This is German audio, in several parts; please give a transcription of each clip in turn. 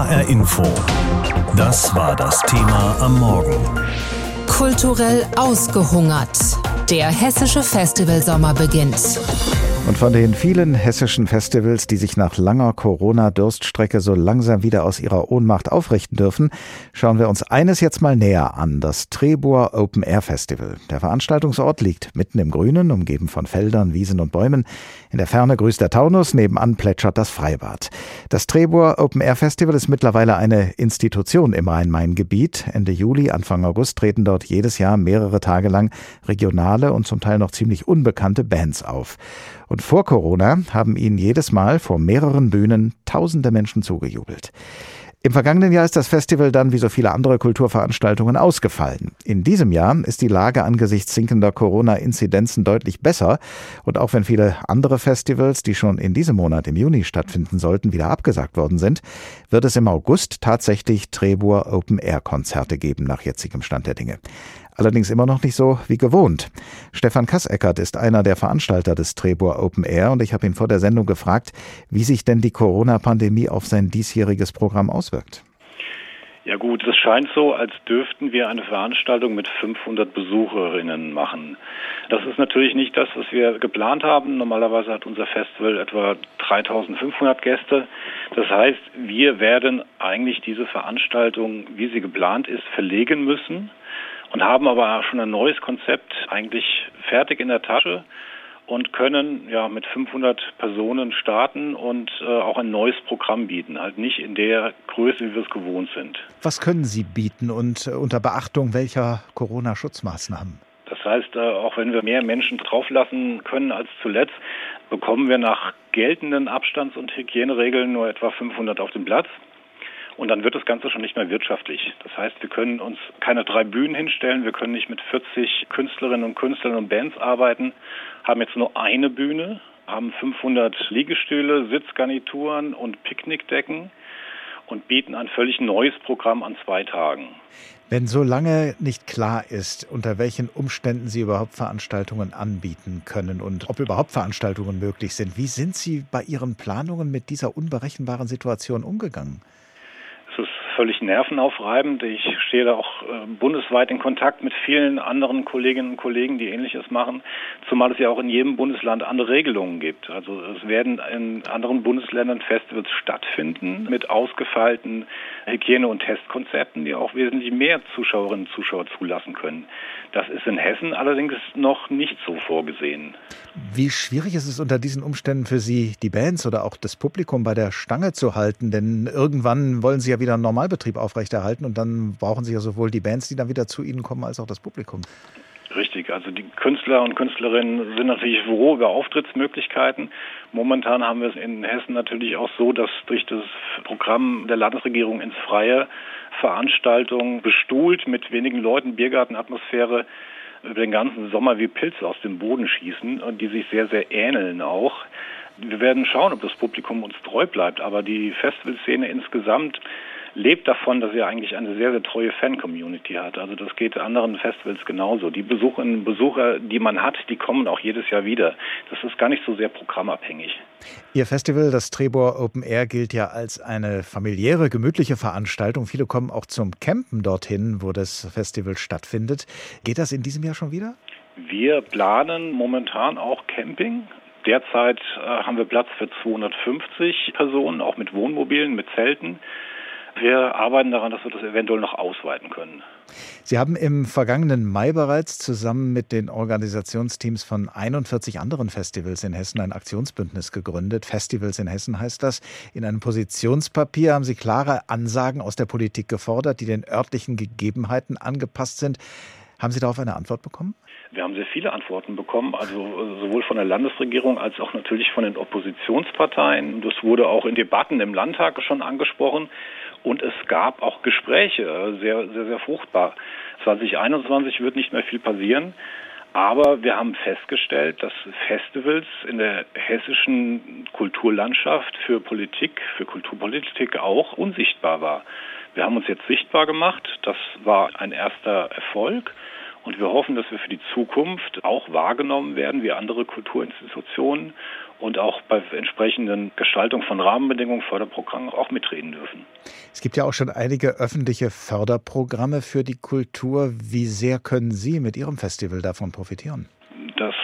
HR Info. Das war das Thema am Morgen. Kulturell ausgehungert. Der hessische Festivalsommer beginnt. Und von den vielen hessischen Festivals, die sich nach langer Corona-Durststrecke so langsam wieder aus ihrer Ohnmacht aufrichten dürfen, schauen wir uns eines jetzt mal näher an, das Trebur Open Air Festival. Der Veranstaltungsort liegt mitten im Grünen, umgeben von Feldern, Wiesen und Bäumen. In der Ferne grüßt der Taunus, nebenan plätschert das Freibad. Das Trebur Open Air Festival ist mittlerweile eine Institution im Rhein-Main-Gebiet. Ende Juli, Anfang August treten dort jedes Jahr mehrere Tage lang regionale und zum Teil noch ziemlich unbekannte Bands auf. Und vor Corona haben ihnen jedes Mal vor mehreren Bühnen tausende Menschen zugejubelt. Im vergangenen Jahr ist das Festival dann wie so viele andere Kulturveranstaltungen ausgefallen. In diesem Jahr ist die Lage angesichts sinkender Corona-Inzidenzen deutlich besser. Und auch wenn viele andere Festivals, die schon in diesem Monat im Juni stattfinden sollten, wieder abgesagt worden sind, wird es im August tatsächlich Trebur Open-Air-Konzerte geben, nach jetzigem Stand der Dinge. Allerdings immer noch nicht so wie gewohnt. Stefan Kasseckert ist einer der Veranstalter des Trebur Open Air und ich habe ihn vor der Sendung gefragt, wie sich denn die Corona-Pandemie auf sein diesjähriges Programm auswirkt. Ja gut, es scheint so, als dürften wir eine Veranstaltung mit 500 Besucherinnen machen. Das ist natürlich nicht das, was wir geplant haben. Normalerweise hat unser Festival etwa 3500 Gäste. Das heißt, wir werden eigentlich diese Veranstaltung, wie sie geplant ist, verlegen müssen und haben aber schon ein neues Konzept eigentlich fertig in der Tasche und können ja mit 500 Personen starten und äh, auch ein neues Programm bieten, halt nicht in der Größe, wie wir es gewohnt sind. Was können Sie bieten und äh, unter Beachtung welcher Corona-Schutzmaßnahmen? Das heißt, äh, auch wenn wir mehr Menschen drauflassen können als zuletzt, bekommen wir nach geltenden Abstands- und Hygieneregeln nur etwa 500 auf den Platz. Und dann wird das Ganze schon nicht mehr wirtschaftlich. Das heißt, wir können uns keine drei Bühnen hinstellen, wir können nicht mit 40 Künstlerinnen und Künstlern und Bands arbeiten, haben jetzt nur eine Bühne, haben 500 Liegestühle, Sitzgarnituren und Picknickdecken und bieten ein völlig neues Programm an zwei Tagen. Wenn so lange nicht klar ist, unter welchen Umständen Sie überhaupt Veranstaltungen anbieten können und ob überhaupt Veranstaltungen möglich sind, wie sind Sie bei Ihren Planungen mit dieser unberechenbaren Situation umgegangen? Völlig nervenaufreibend. Ich stehe da auch äh, bundesweit in Kontakt mit vielen anderen Kolleginnen und Kollegen, die ähnliches machen, zumal es ja auch in jedem Bundesland andere Regelungen gibt. Also es werden in anderen Bundesländern Festivals stattfinden mit ausgefeilten Hygiene- und Testkonzepten, die auch wesentlich mehr Zuschauerinnen und Zuschauer zulassen können. Das ist in Hessen allerdings noch nicht so vorgesehen. Wie schwierig ist es unter diesen Umständen für Sie, die Bands oder auch das Publikum bei der Stange zu halten? Denn irgendwann wollen Sie ja wieder einen Normalbetrieb aufrechterhalten und dann brauchen Sie ja sowohl die Bands, die dann wieder zu Ihnen kommen, als auch das Publikum. Richtig, also die Künstler und Künstlerinnen sind natürlich froh über Auftrittsmöglichkeiten. Momentan haben wir es in Hessen natürlich auch so, dass durch das Programm der Landesregierung ins Freie Veranstaltungen bestuhlt mit wenigen Leuten, Biergartenatmosphäre den ganzen Sommer wie Pilze aus dem Boden schießen und die sich sehr, sehr ähneln auch. Wir werden schauen, ob das Publikum uns treu bleibt, aber die Festivalszene insgesamt lebt davon, dass er eigentlich eine sehr, sehr treue Fan-Community hat. Also das geht anderen Festivals genauso. Die Besucherinnen und Besucher, die man hat, die kommen auch jedes Jahr wieder. Das ist gar nicht so sehr programmabhängig. Ihr Festival, das Trebor Open Air, gilt ja als eine familiäre, gemütliche Veranstaltung. Viele kommen auch zum Campen dorthin, wo das Festival stattfindet. Geht das in diesem Jahr schon wieder? Wir planen momentan auch Camping. Derzeit äh, haben wir Platz für 250 Personen, auch mit Wohnmobilen, mit Zelten. Wir arbeiten daran, dass wir das eventuell noch ausweiten können. Sie haben im vergangenen Mai bereits zusammen mit den Organisationsteams von 41 anderen Festivals in Hessen ein Aktionsbündnis gegründet. Festivals in Hessen heißt das. In einem Positionspapier haben Sie klare Ansagen aus der Politik gefordert, die den örtlichen Gegebenheiten angepasst sind. Haben Sie darauf eine Antwort bekommen? Wir haben sehr viele Antworten bekommen, also sowohl von der Landesregierung als auch natürlich von den Oppositionsparteien. Das wurde auch in Debatten im Landtag schon angesprochen. Und es gab auch Gespräche, sehr, sehr, sehr fruchtbar. 2021 wird nicht mehr viel passieren. Aber wir haben festgestellt, dass Festivals in der hessischen Kulturlandschaft für Politik, für Kulturpolitik auch unsichtbar war. Wir haben uns jetzt sichtbar gemacht. Das war ein erster Erfolg. Und wir hoffen, dass wir für die Zukunft auch wahrgenommen werden wie andere Kulturinstitutionen und auch bei entsprechenden Gestaltung von Rahmenbedingungen, Förderprogrammen auch mitreden dürfen. Es gibt ja auch schon einige öffentliche Förderprogramme für die Kultur. Wie sehr können Sie mit Ihrem Festival davon profitieren? Das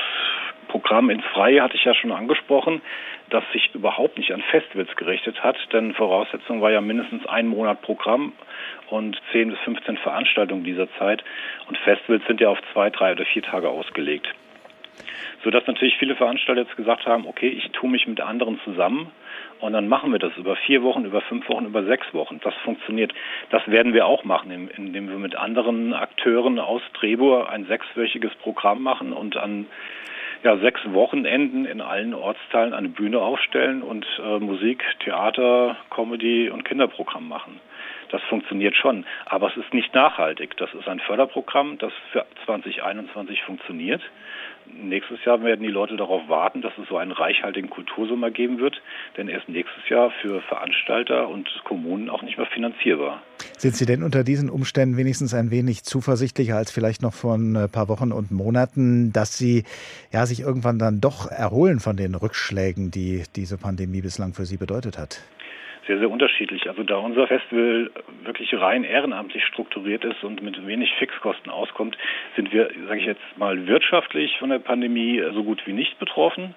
Programm ins Freie hatte ich ja schon angesprochen, das sich überhaupt nicht an Festivals gerichtet hat, denn Voraussetzung war ja mindestens ein Monat Programm und 10 bis 15 Veranstaltungen dieser Zeit. Und Festivals sind ja auf zwei, drei oder vier Tage ausgelegt. Sodass natürlich viele Veranstalter jetzt gesagt haben, okay, ich tue mich mit anderen zusammen und dann machen wir das über vier Wochen, über fünf Wochen, über sechs Wochen. Das funktioniert. Das werden wir auch machen, indem wir mit anderen Akteuren aus Trebur ein sechswöchiges Programm machen und an ja, sechs Wochenenden in allen Ortsteilen eine Bühne aufstellen und äh, Musik, Theater, Comedy und Kinderprogramm machen. Das funktioniert schon, aber es ist nicht nachhaltig. Das ist ein Förderprogramm, das für 2021 funktioniert. Nächstes Jahr werden die Leute darauf warten, dass es so einen reichhaltigen Kultursommer geben wird, denn er ist nächstes Jahr für Veranstalter und Kommunen auch nicht mehr finanzierbar. Sind Sie denn unter diesen Umständen wenigstens ein wenig zuversichtlicher als vielleicht noch vor ein paar Wochen und Monaten, dass Sie ja, sich irgendwann dann doch erholen von den Rückschlägen, die diese Pandemie bislang für Sie bedeutet hat? Sehr, sehr unterschiedlich. Also da unser Festival wirklich rein ehrenamtlich strukturiert ist und mit wenig Fixkosten auskommt, sind wir, sage ich jetzt mal, wirtschaftlich von der Pandemie so gut wie nicht betroffen.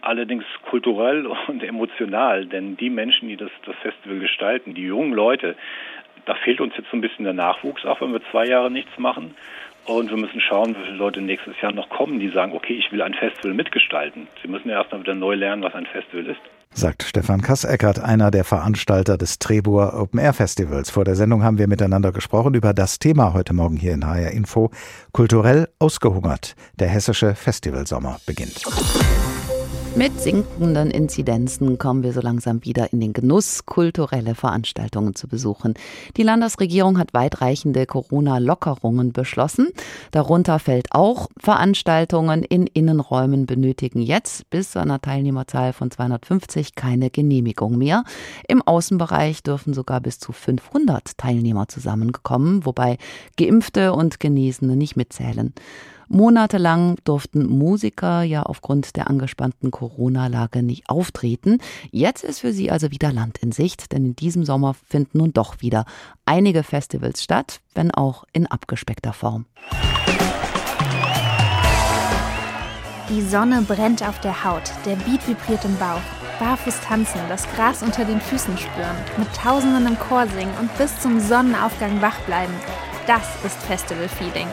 Allerdings kulturell und emotional, denn die Menschen, die das, das Festival gestalten, die jungen Leute, da fehlt uns jetzt so ein bisschen der Nachwuchs, auch wenn wir zwei Jahre nichts machen. Und wir müssen schauen, wie viele Leute nächstes Jahr noch kommen, die sagen, okay, ich will ein Festival mitgestalten. Sie müssen ja erstmal wieder neu lernen, was ein Festival ist sagt Stefan Kasseckert, einer der Veranstalter des Trebur Open Air Festivals. Vor der Sendung haben wir miteinander gesprochen über das Thema heute Morgen hier in HR Info. Kulturell ausgehungert. Der hessische Festivalsommer beginnt. Mit sinkenden Inzidenzen kommen wir so langsam wieder in den Genuss, kulturelle Veranstaltungen zu besuchen. Die Landesregierung hat weitreichende Corona-Lockerungen beschlossen. Darunter fällt auch, Veranstaltungen in Innenräumen benötigen jetzt bis zu einer Teilnehmerzahl von 250 keine Genehmigung mehr. Im Außenbereich dürfen sogar bis zu 500 Teilnehmer zusammenkommen, wobei Geimpfte und Genesene nicht mitzählen. Monatelang durften Musiker ja aufgrund der angespannten Corona-Lage nicht auftreten. Jetzt ist für sie also wieder Land in Sicht, denn in diesem Sommer finden nun doch wieder einige Festivals statt, wenn auch in abgespeckter Form. Die Sonne brennt auf der Haut, der Beat vibriert im Bauch. Barfuß tanzen, das Gras unter den Füßen spüren, mit Tausenden im Chor singen und bis zum Sonnenaufgang wach bleiben. Das ist Festival-Feeling.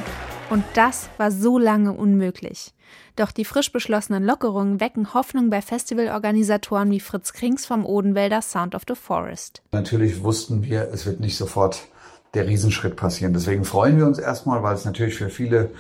Und das war so lange unmöglich. Doch die frisch beschlossenen Lockerungen wecken Hoffnung bei Festivalorganisatoren wie Fritz Krings vom Odenwälder Sound of the Forest. Natürlich wussten wir, es wird nicht sofort der Riesenschritt passieren. Deswegen freuen wir uns erstmal, weil es natürlich für viele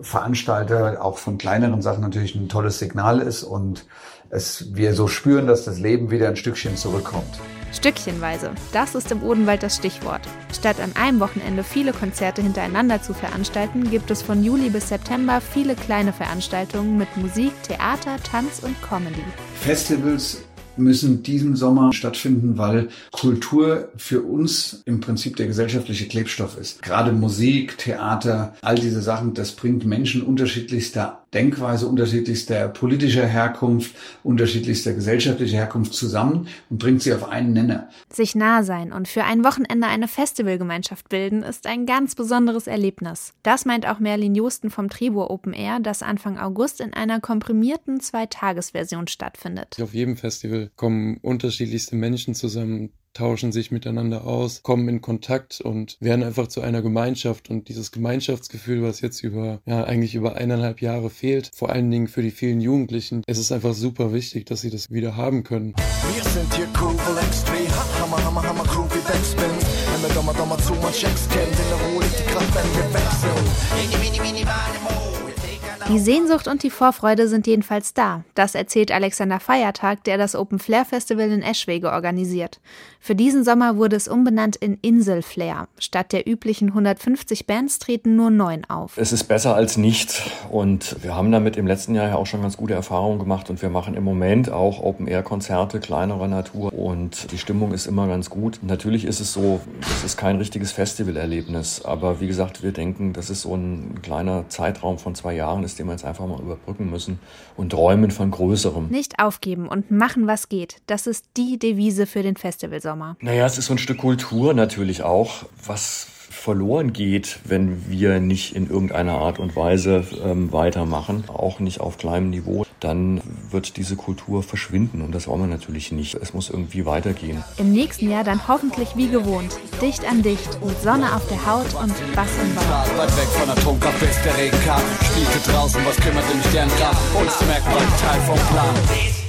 Veranstalter auch von kleineren Sachen natürlich ein tolles Signal ist und es, wir so spüren, dass das Leben wieder ein Stückchen zurückkommt. Stückchenweise, das ist im Odenwald das Stichwort. Statt an einem Wochenende viele Konzerte hintereinander zu veranstalten, gibt es von Juli bis September viele kleine Veranstaltungen mit Musik, Theater, Tanz und Comedy. Festivals müssen diesen Sommer stattfinden, weil Kultur für uns im Prinzip der gesellschaftliche Klebstoff ist. Gerade Musik, Theater, all diese Sachen, das bringt Menschen unterschiedlichster Denkweise, unterschiedlichster politischer Herkunft, unterschiedlichster gesellschaftlicher Herkunft zusammen und bringt sie auf einen Nenner. Sich nah sein und für ein Wochenende eine Festivalgemeinschaft bilden, ist ein ganz besonderes Erlebnis. Das meint auch Merlin Justen vom Tribur Open Air, das Anfang August in einer komprimierten Zweitagesversion stattfindet. Auf jedem Festival kommen unterschiedlichste Menschen zusammen, tauschen sich miteinander aus, kommen in Kontakt und werden einfach zu einer Gemeinschaft. Und dieses Gemeinschaftsgefühl, was jetzt über, ja, eigentlich über eineinhalb Jahre fehlt, vor allen Dingen für die vielen Jugendlichen, es ist einfach super wichtig, dass sie das wieder haben können. Wir sind hier cool, extrem, hammer, hammer, hammer, crew wie Backspin. Wenn wir dommer, dommer zu, man checks kennt, in der Ruhe liegt die Kraft, wenn wir wechseln. Die Sehnsucht und die Vorfreude sind jedenfalls da. Das erzählt Alexander Feiertag, der das Open Flair Festival in Eschwege organisiert. Für diesen Sommer wurde es umbenannt in Insel Flair. Statt der üblichen 150 Bands treten nur neun auf. Es ist besser als nichts und wir haben damit im letzten Jahr ja auch schon ganz gute Erfahrungen gemacht und wir machen im Moment auch Open Air Konzerte kleinerer Natur und die Stimmung ist immer ganz gut. Natürlich ist es so, es ist kein richtiges Festivalerlebnis, aber wie gesagt, wir denken, das ist so ein kleiner Zeitraum von zwei Jahren den wir jetzt einfach mal überbrücken müssen und träumen von größerem. Nicht aufgeben und machen, was geht. Das ist die Devise für den Festivalsommer. Naja, es ist so ein Stück Kultur natürlich auch, was verloren geht, wenn wir nicht in irgendeiner Art und Weise ähm, weitermachen, auch nicht auf kleinem Niveau, dann wird diese Kultur verschwinden und das wollen wir natürlich nicht. Es muss irgendwie weitergehen. Im nächsten Jahr dann hoffentlich wie gewohnt, dicht an dicht, mit Sonne auf der Haut und Bass im Bauch. Weit weg von Atomkraft bis der Regen kam, spielte draußen, was kümmert mich deren uns merkt man Teil vom Plan.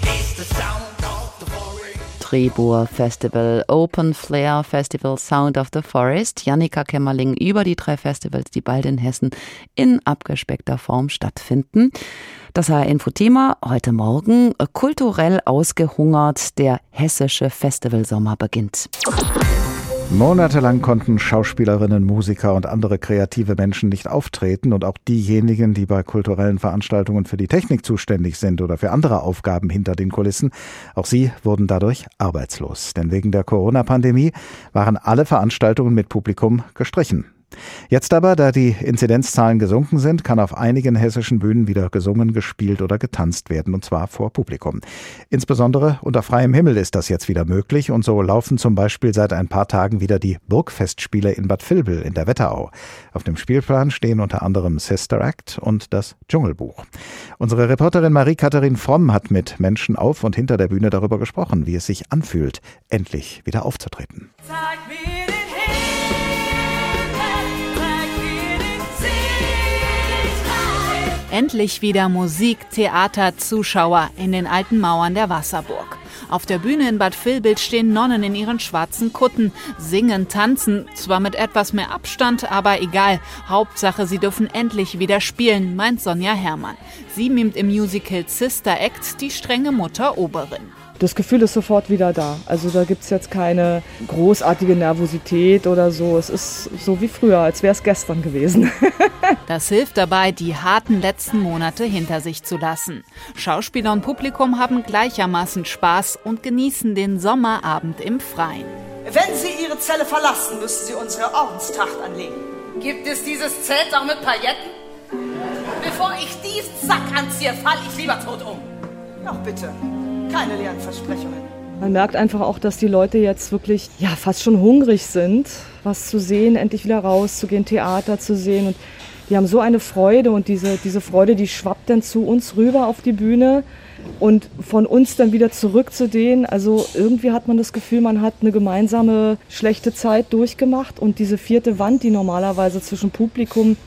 Trebur Festival, Open Flair Festival, Sound of the Forest. Jannika Kämmerling über die drei Festivals, die bald in Hessen in abgespeckter Form stattfinden. Das HR Infothema heute Morgen kulturell ausgehungert. Der hessische Festivalsommer beginnt. Monatelang konnten Schauspielerinnen, Musiker und andere kreative Menschen nicht auftreten und auch diejenigen, die bei kulturellen Veranstaltungen für die Technik zuständig sind oder für andere Aufgaben hinter den Kulissen, auch sie wurden dadurch arbeitslos. Denn wegen der Corona-Pandemie waren alle Veranstaltungen mit Publikum gestrichen. Jetzt aber, da die Inzidenzzahlen gesunken sind, kann auf einigen hessischen Bühnen wieder gesungen, gespielt oder getanzt werden, und zwar vor Publikum. Insbesondere unter freiem Himmel ist das jetzt wieder möglich, und so laufen zum Beispiel seit ein paar Tagen wieder die Burgfestspiele in Bad Vilbel in der Wetterau. Auf dem Spielplan stehen unter anderem Sister Act und das Dschungelbuch. Unsere Reporterin Marie-Katharin Fromm hat mit Menschen auf und hinter der Bühne darüber gesprochen, wie es sich anfühlt, endlich wieder aufzutreten. Zeig mir Endlich wieder Musik, Theater, Zuschauer in den alten Mauern der Wasserburg. Auf der Bühne in Bad Vilbel stehen Nonnen in ihren schwarzen Kutten, singen, tanzen, zwar mit etwas mehr Abstand, aber egal. Hauptsache, sie dürfen endlich wieder spielen, meint Sonja Herrmann. Sie mimt im Musical Sister Act die strenge Mutter Oberin das Gefühl ist sofort wieder da. Also da gibt es jetzt keine großartige Nervosität oder so. Es ist so wie früher, als wäre es gestern gewesen. das hilft dabei, die harten letzten Monate hinter sich zu lassen. Schauspieler und Publikum haben gleichermaßen Spaß und genießen den Sommerabend im Freien. Wenn Sie Ihre Zelle verlassen, müssen Sie unsere Ordenstracht anlegen. Gibt es dieses Zelt auch mit Pailletten? Bevor ich diesen Sack anziehe, falle ich lieber tot um. Doch bitte keine leeren Versprechungen. Man merkt einfach auch, dass die Leute jetzt wirklich ja fast schon hungrig sind, was zu sehen, endlich wieder rauszugehen, Theater zu sehen. Und die haben so eine Freude und diese, diese Freude, die schwappt dann zu uns rüber auf die Bühne und von uns dann wieder zurück zu denen. Also irgendwie hat man das Gefühl, man hat eine gemeinsame schlechte Zeit durchgemacht und diese vierte Wand, die normalerweise zwischen Publikum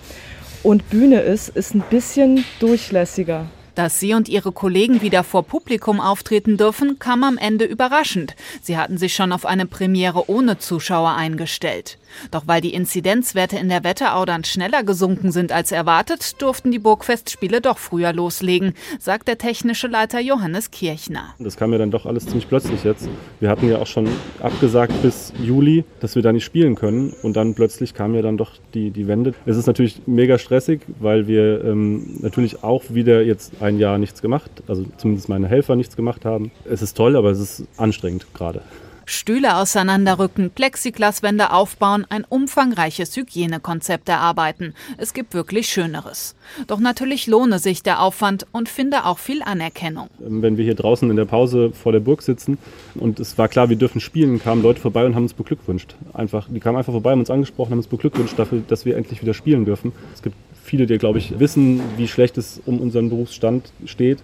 und Bühne ist, ist ein bisschen durchlässiger. Dass sie und ihre Kollegen wieder vor Publikum auftreten dürfen, kam am Ende überraschend. Sie hatten sich schon auf eine Premiere ohne Zuschauer eingestellt. Doch weil die Inzidenzwerte in der Wetterau dann schneller gesunken sind als erwartet, durften die Burgfestspiele doch früher loslegen, sagt der technische Leiter Johannes Kirchner. Das kam ja dann doch alles ziemlich plötzlich jetzt. Wir hatten ja auch schon abgesagt bis Juli, dass wir da nicht spielen können. Und dann plötzlich kam ja dann doch die, die Wende. Es ist natürlich mega stressig, weil wir ähm, natürlich auch wieder jetzt ein Jahr nichts gemacht, also zumindest meine Helfer nichts gemacht haben. Es ist toll, aber es ist anstrengend gerade. Stühle auseinanderrücken, Plexiglaswände aufbauen, ein umfangreiches Hygienekonzept erarbeiten. Es gibt wirklich Schöneres. Doch natürlich lohne sich der Aufwand und finde auch viel Anerkennung. Wenn wir hier draußen in der Pause vor der Burg sitzen und es war klar, wir dürfen spielen, kamen Leute vorbei und haben uns beglückwünscht. Einfach, die kamen einfach vorbei, haben uns angesprochen, haben uns beglückwünscht dafür, dass wir endlich wieder spielen dürfen. Es gibt viele, die, glaube ich, wissen, wie schlecht es um unseren Berufsstand steht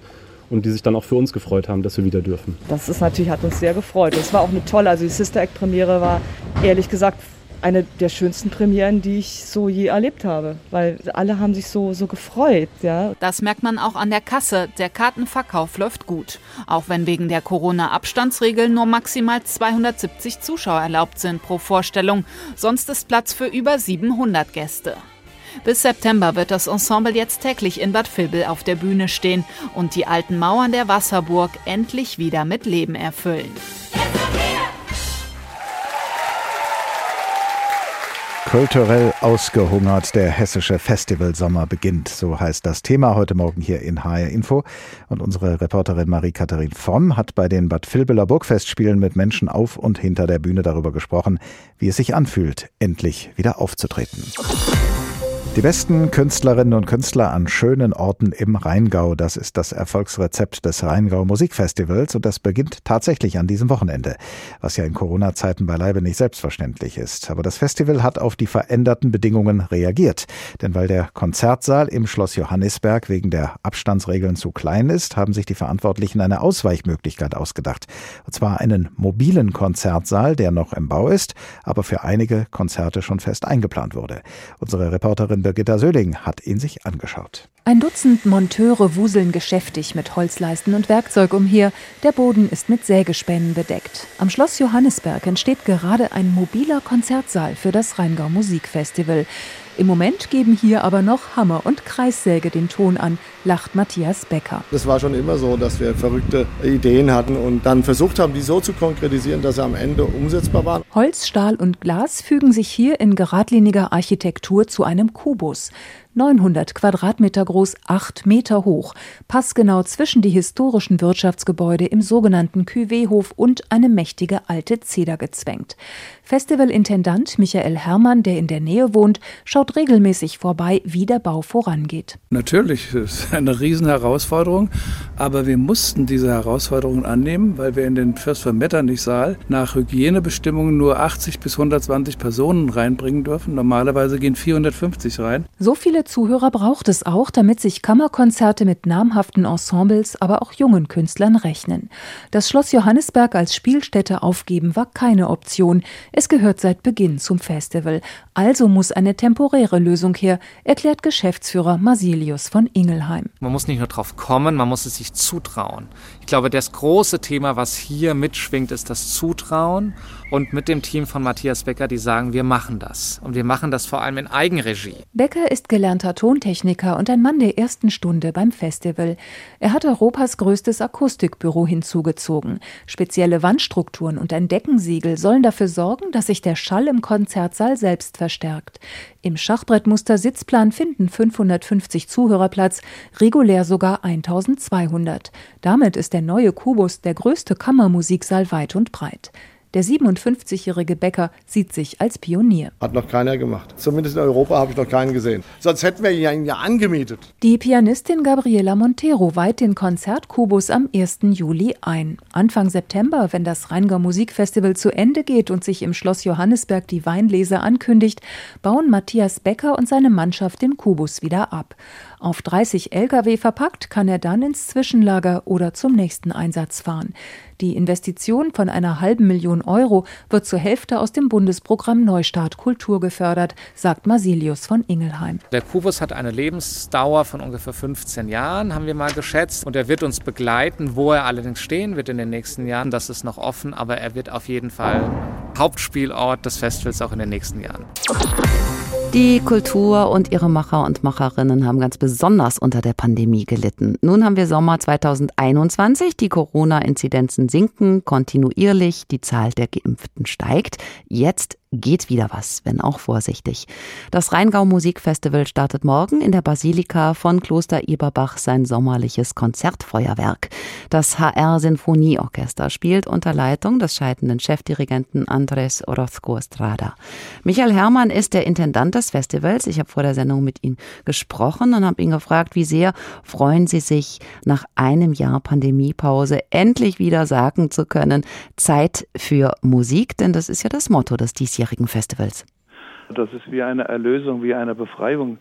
und die sich dann auch für uns gefreut haben, dass wir wieder dürfen. Das ist natürlich, hat uns sehr gefreut. Es war auch eine tolle, also die Sister Act Premiere war ehrlich gesagt eine der schönsten Premieren, die ich so je erlebt habe, weil alle haben sich so, so gefreut. Ja. Das merkt man auch an der Kasse. Der Kartenverkauf läuft gut. Auch wenn wegen der Corona-Abstandsregeln nur maximal 270 Zuschauer erlaubt sind pro Vorstellung. Sonst ist Platz für über 700 Gäste. Bis September wird das Ensemble jetzt täglich in Bad Vilbel auf der Bühne stehen und die alten Mauern der Wasserburg endlich wieder mit Leben erfüllen. Kulturell ausgehungert, der hessische Festivalsommer beginnt. So heißt das Thema heute Morgen hier in HR Info. Und unsere Reporterin Marie-Katharin Vomm hat bei den Bad Vilbeler Burgfestspielen mit Menschen auf und hinter der Bühne darüber gesprochen, wie es sich anfühlt, endlich wieder aufzutreten. Die besten Künstlerinnen und Künstler an schönen Orten im Rheingau, das ist das Erfolgsrezept des Rheingau Musikfestivals und das beginnt tatsächlich an diesem Wochenende, was ja in Corona-Zeiten beileibe nicht selbstverständlich ist. Aber das Festival hat auf die veränderten Bedingungen reagiert, denn weil der Konzertsaal im Schloss Johannisberg wegen der Abstandsregeln zu klein ist, haben sich die Verantwortlichen eine Ausweichmöglichkeit ausgedacht. Und zwar einen mobilen Konzertsaal, der noch im Bau ist, aber für einige Konzerte schon fest eingeplant wurde. Unsere Reporterin Birgitta Söhling hat ihn sich angeschaut. Ein Dutzend Monteure wuseln geschäftig mit Holzleisten und Werkzeug umher. Der Boden ist mit Sägespänen bedeckt. Am Schloss Johannisberg entsteht gerade ein mobiler Konzertsaal für das Rheingau Musikfestival. Im Moment geben hier aber noch Hammer und Kreissäge den Ton an, lacht Matthias Becker. Das war schon immer so, dass wir verrückte Ideen hatten und dann versucht haben, die so zu konkretisieren, dass sie am Ende umsetzbar waren. Holz, Stahl und Glas fügen sich hier in geradliniger Architektur zu einem Kubus. 900 Quadratmeter groß, 8 Meter hoch, passgenau zwischen die historischen Wirtschaftsgebäude im sogenannten Cuvée-Hof und eine mächtige alte Zeder gezwängt. Festivalintendant Michael Herrmann, der in der Nähe wohnt, schaut regelmäßig vorbei, wie der Bau vorangeht. Natürlich ist eine Riesenherausforderung, aber wir mussten diese Herausforderung annehmen, weil wir in den Fürst von Metternich-Saal nach Hygienebestimmungen nur 80 bis 120 Personen reinbringen dürfen. Normalerweise gehen 450 rein. So viele Zuhörer braucht es auch, damit sich Kammerkonzerte mit namhaften Ensembles, aber auch jungen Künstlern rechnen. Das Schloss Johannisberg als Spielstätte aufgeben war keine Option. Es gehört seit Beginn zum Festival. Also muss eine temporäre Lösung her, erklärt Geschäftsführer Masilius von Ingelheim. Man muss nicht nur drauf kommen, man muss es sich zutrauen. Ich glaube, das große Thema, was hier mitschwingt, ist das Zutrauen. Und mit dem Team von Matthias Becker, die sagen, wir machen das. Und wir machen das vor allem in Eigenregie. Becker ist gelernter Tontechniker und ein Mann der ersten Stunde beim Festival. Er hat Europas größtes Akustikbüro hinzugezogen. Spezielle Wandstrukturen und ein Deckensiegel sollen dafür sorgen, dass sich der Schall im Konzertsaal selbst verstärkt. Im Schachbrettmuster Sitzplan finden 550 Zuhörer Platz, regulär sogar 1200. Damit ist der neue Kubus der größte Kammermusiksaal weit und breit. Der 57-jährige Bäcker sieht sich als Pionier. Hat noch keiner gemacht. Zumindest in Europa habe ich noch keinen gesehen. Sonst hätten wir ihn ja angemietet. Die Pianistin Gabriela Montero weiht den Konzertkubus am 1. Juli ein. Anfang September, wenn das Rheingau Musikfestival zu Ende geht und sich im Schloss Johannisberg die Weinlese ankündigt, bauen Matthias Becker und seine Mannschaft den Kubus wieder ab. Auf 30 Lkw verpackt kann er dann ins Zwischenlager oder zum nächsten Einsatz fahren. Die Investition von einer halben Million Euro wird zur Hälfte aus dem Bundesprogramm Neustart Kultur gefördert, sagt Masilius von Ingelheim. Der Kubus hat eine Lebensdauer von ungefähr 15 Jahren, haben wir mal geschätzt. Und er wird uns begleiten. Wo er allerdings stehen wird in den nächsten Jahren, das ist noch offen. Aber er wird auf jeden Fall Hauptspielort des Festivals auch in den nächsten Jahren. Die Kultur und ihre Macher und Macherinnen haben ganz besonders unter der Pandemie gelitten. Nun haben wir Sommer 2021. Die Corona-Inzidenzen sinken kontinuierlich. Die Zahl der Geimpften steigt. Jetzt geht wieder was, wenn auch vorsichtig. Das Rheingau Musikfestival startet morgen in der Basilika von Kloster Eberbach sein sommerliches Konzertfeuerwerk. Das HR Sinfonieorchester spielt unter Leitung des scheidenden Chefdirigenten Andres Orozco Estrada. Michael Herrmann ist der Intendant des Festivals. Ich habe vor der Sendung mit ihm gesprochen und habe ihn gefragt, wie sehr freuen Sie sich nach einem Jahr Pandemiepause endlich wieder sagen zu können, Zeit für Musik, denn das ist ja das Motto des diesjährigen diesjährigen Festivals? Das ist wie eine Erlösung, wie eine Befreiung.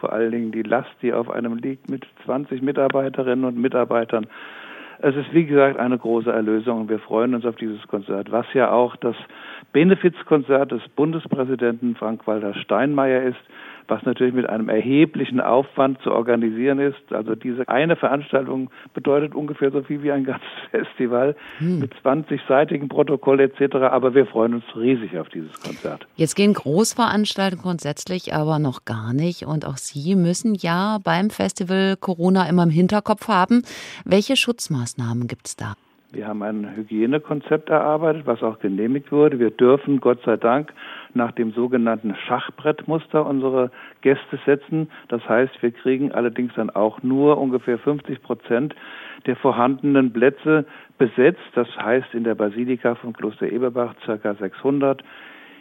Vor allen Dingen die Last, die auf einem liegt mit 20 Mitarbeiterinnen und Mitarbeitern. Es ist wie gesagt eine große Erlösung und wir freuen uns auf dieses Konzert, was ja auch das Benefizkonzert des Bundespräsidenten Frank-Walter Steinmeier ist, was natürlich mit einem erheblichen Aufwand zu organisieren ist. Also diese eine Veranstaltung bedeutet ungefähr so viel wie ein ganzes Festival hm. mit 20-seitigen Protokoll etc. Aber wir freuen uns riesig auf dieses Konzert. Jetzt gehen Großveranstaltungen grundsätzlich aber noch gar nicht. Und auch Sie müssen ja beim Festival Corona immer im Hinterkopf haben. Welche Schutzmaßnahmen gibt es da? Wir haben ein Hygienekonzept erarbeitet, was auch genehmigt wurde. Wir dürfen Gott sei Dank nach dem sogenannten Schachbrettmuster unsere Gäste setzen. Das heißt, wir kriegen allerdings dann auch nur ungefähr 50 Prozent der vorhandenen Plätze besetzt. Das heißt in der Basilika von Kloster Eberbach ca. 600,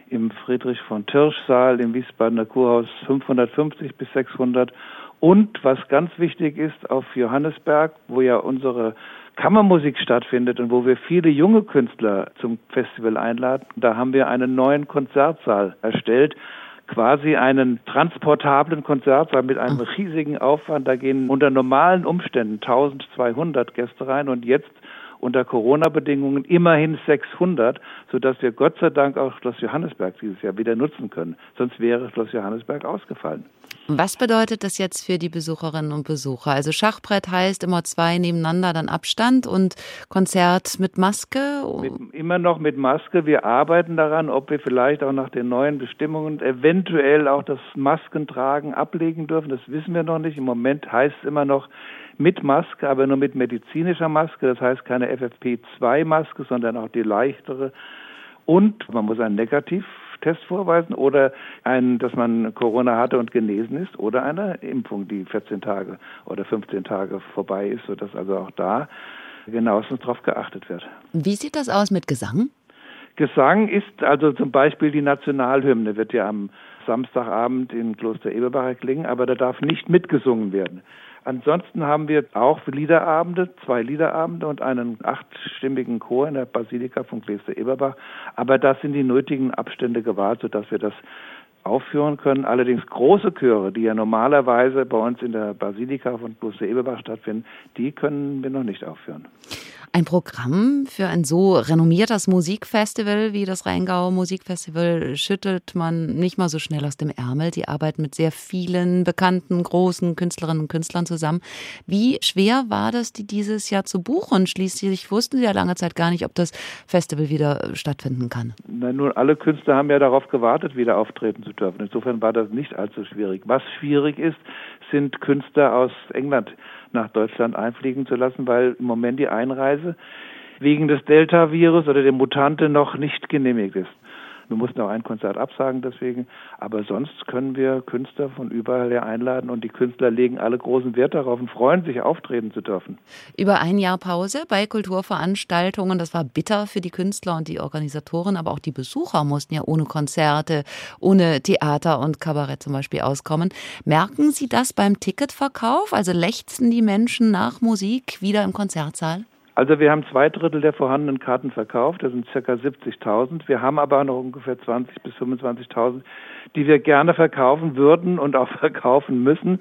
im Friedrich von Tirsch Saal im Wiesbadener Kurhaus 550 bis 600 und was ganz wichtig ist auf Johannesberg, wo ja unsere Kammermusik stattfindet und wo wir viele junge Künstler zum Festival einladen. Da haben wir einen neuen Konzertsaal erstellt, quasi einen transportablen Konzertsaal mit einem riesigen Aufwand. Da gehen unter normalen Umständen 1200 Gäste rein und jetzt unter Corona-Bedingungen immerhin 600, sodass wir Gott sei Dank auch Schloss Johannesberg dieses Jahr wieder nutzen können. Sonst wäre Schloss Johannesberg ausgefallen. Was bedeutet das jetzt für die Besucherinnen und Besucher? Also Schachbrett heißt immer zwei nebeneinander, dann Abstand und Konzert mit Maske? Mit, immer noch mit Maske. Wir arbeiten daran, ob wir vielleicht auch nach den neuen Bestimmungen eventuell auch das Maskentragen ablegen dürfen. Das wissen wir noch nicht. Im Moment heißt es immer noch, mit Maske, aber nur mit medizinischer Maske. Das heißt keine FFP2-Maske, sondern auch die leichtere. Und man muss einen Negativtest vorweisen oder ein, dass man Corona hatte und genesen ist oder eine Impfung, die 14 Tage oder 15 Tage vorbei ist, sodass also auch da genauestens darauf geachtet wird. Wie sieht das aus mit Gesang? Gesang ist also zum Beispiel die Nationalhymne, wird ja am Samstagabend in Kloster Eberbach klingen, aber da darf nicht mitgesungen werden. Ansonsten haben wir auch Liederabende, zwei Liederabende und einen achtstimmigen Chor in der Basilika von Kloster Eberbach. Aber das sind die nötigen Abstände gewahrt, sodass wir das aufführen können. Allerdings große Chöre, die ja normalerweise bei uns in der Basilika von Kloster Eberbach stattfinden, die können wir noch nicht aufführen. Ein Programm für ein so renommiertes Musikfestival wie das Rheingau Musikfestival schüttelt man nicht mal so schnell aus dem Ärmel. Die arbeiten mit sehr vielen bekannten, großen Künstlerinnen und Künstlern zusammen. Wie schwer war das, die dieses Jahr zu buchen? Schließlich wussten sie ja lange Zeit gar nicht, ob das Festival wieder stattfinden kann. Na, nun, alle Künstler haben ja darauf gewartet, wieder auftreten zu dürfen. Insofern war das nicht allzu schwierig. Was schwierig ist, sind Künstler aus England nach Deutschland einfliegen zu lassen, weil im Moment die Einreise wegen des Delta-Virus oder der Mutante noch nicht genehmigt ist. Wir mussten auch ein Konzert absagen deswegen, aber sonst können wir Künstler von überall her einladen und die Künstler legen alle großen Wert darauf und freuen sich, auftreten zu dürfen. Über ein Jahr Pause bei Kulturveranstaltungen, das war bitter für die Künstler und die Organisatoren, aber auch die Besucher mussten ja ohne Konzerte, ohne Theater und Kabarett zum Beispiel auskommen. Merken Sie das beim Ticketverkauf? Also lechzen die Menschen nach Musik wieder im Konzertsaal? Also wir haben zwei Drittel der vorhandenen Karten verkauft, das sind circa 70.000. Wir haben aber noch ungefähr 20.000 bis 25.000, die wir gerne verkaufen würden und auch verkaufen müssen.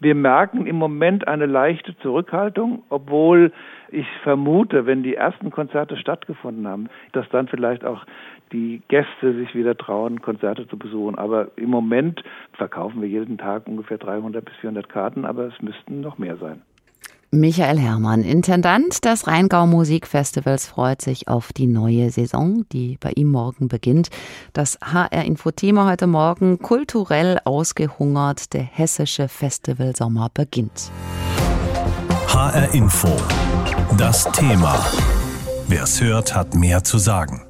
Wir merken im Moment eine leichte Zurückhaltung, obwohl ich vermute, wenn die ersten Konzerte stattgefunden haben, dass dann vielleicht auch die Gäste sich wieder trauen, Konzerte zu besuchen. Aber im Moment verkaufen wir jeden Tag ungefähr 300 bis 400 Karten, aber es müssten noch mehr sein. Michael Herrmann, Intendant des Rheingau Musikfestivals, freut sich auf die neue Saison, die bei ihm morgen beginnt. Das HR-Info-Thema heute Morgen, kulturell ausgehungert, der hessische Festivalsommer beginnt. HR-Info, das Thema. Wer es hört, hat mehr zu sagen.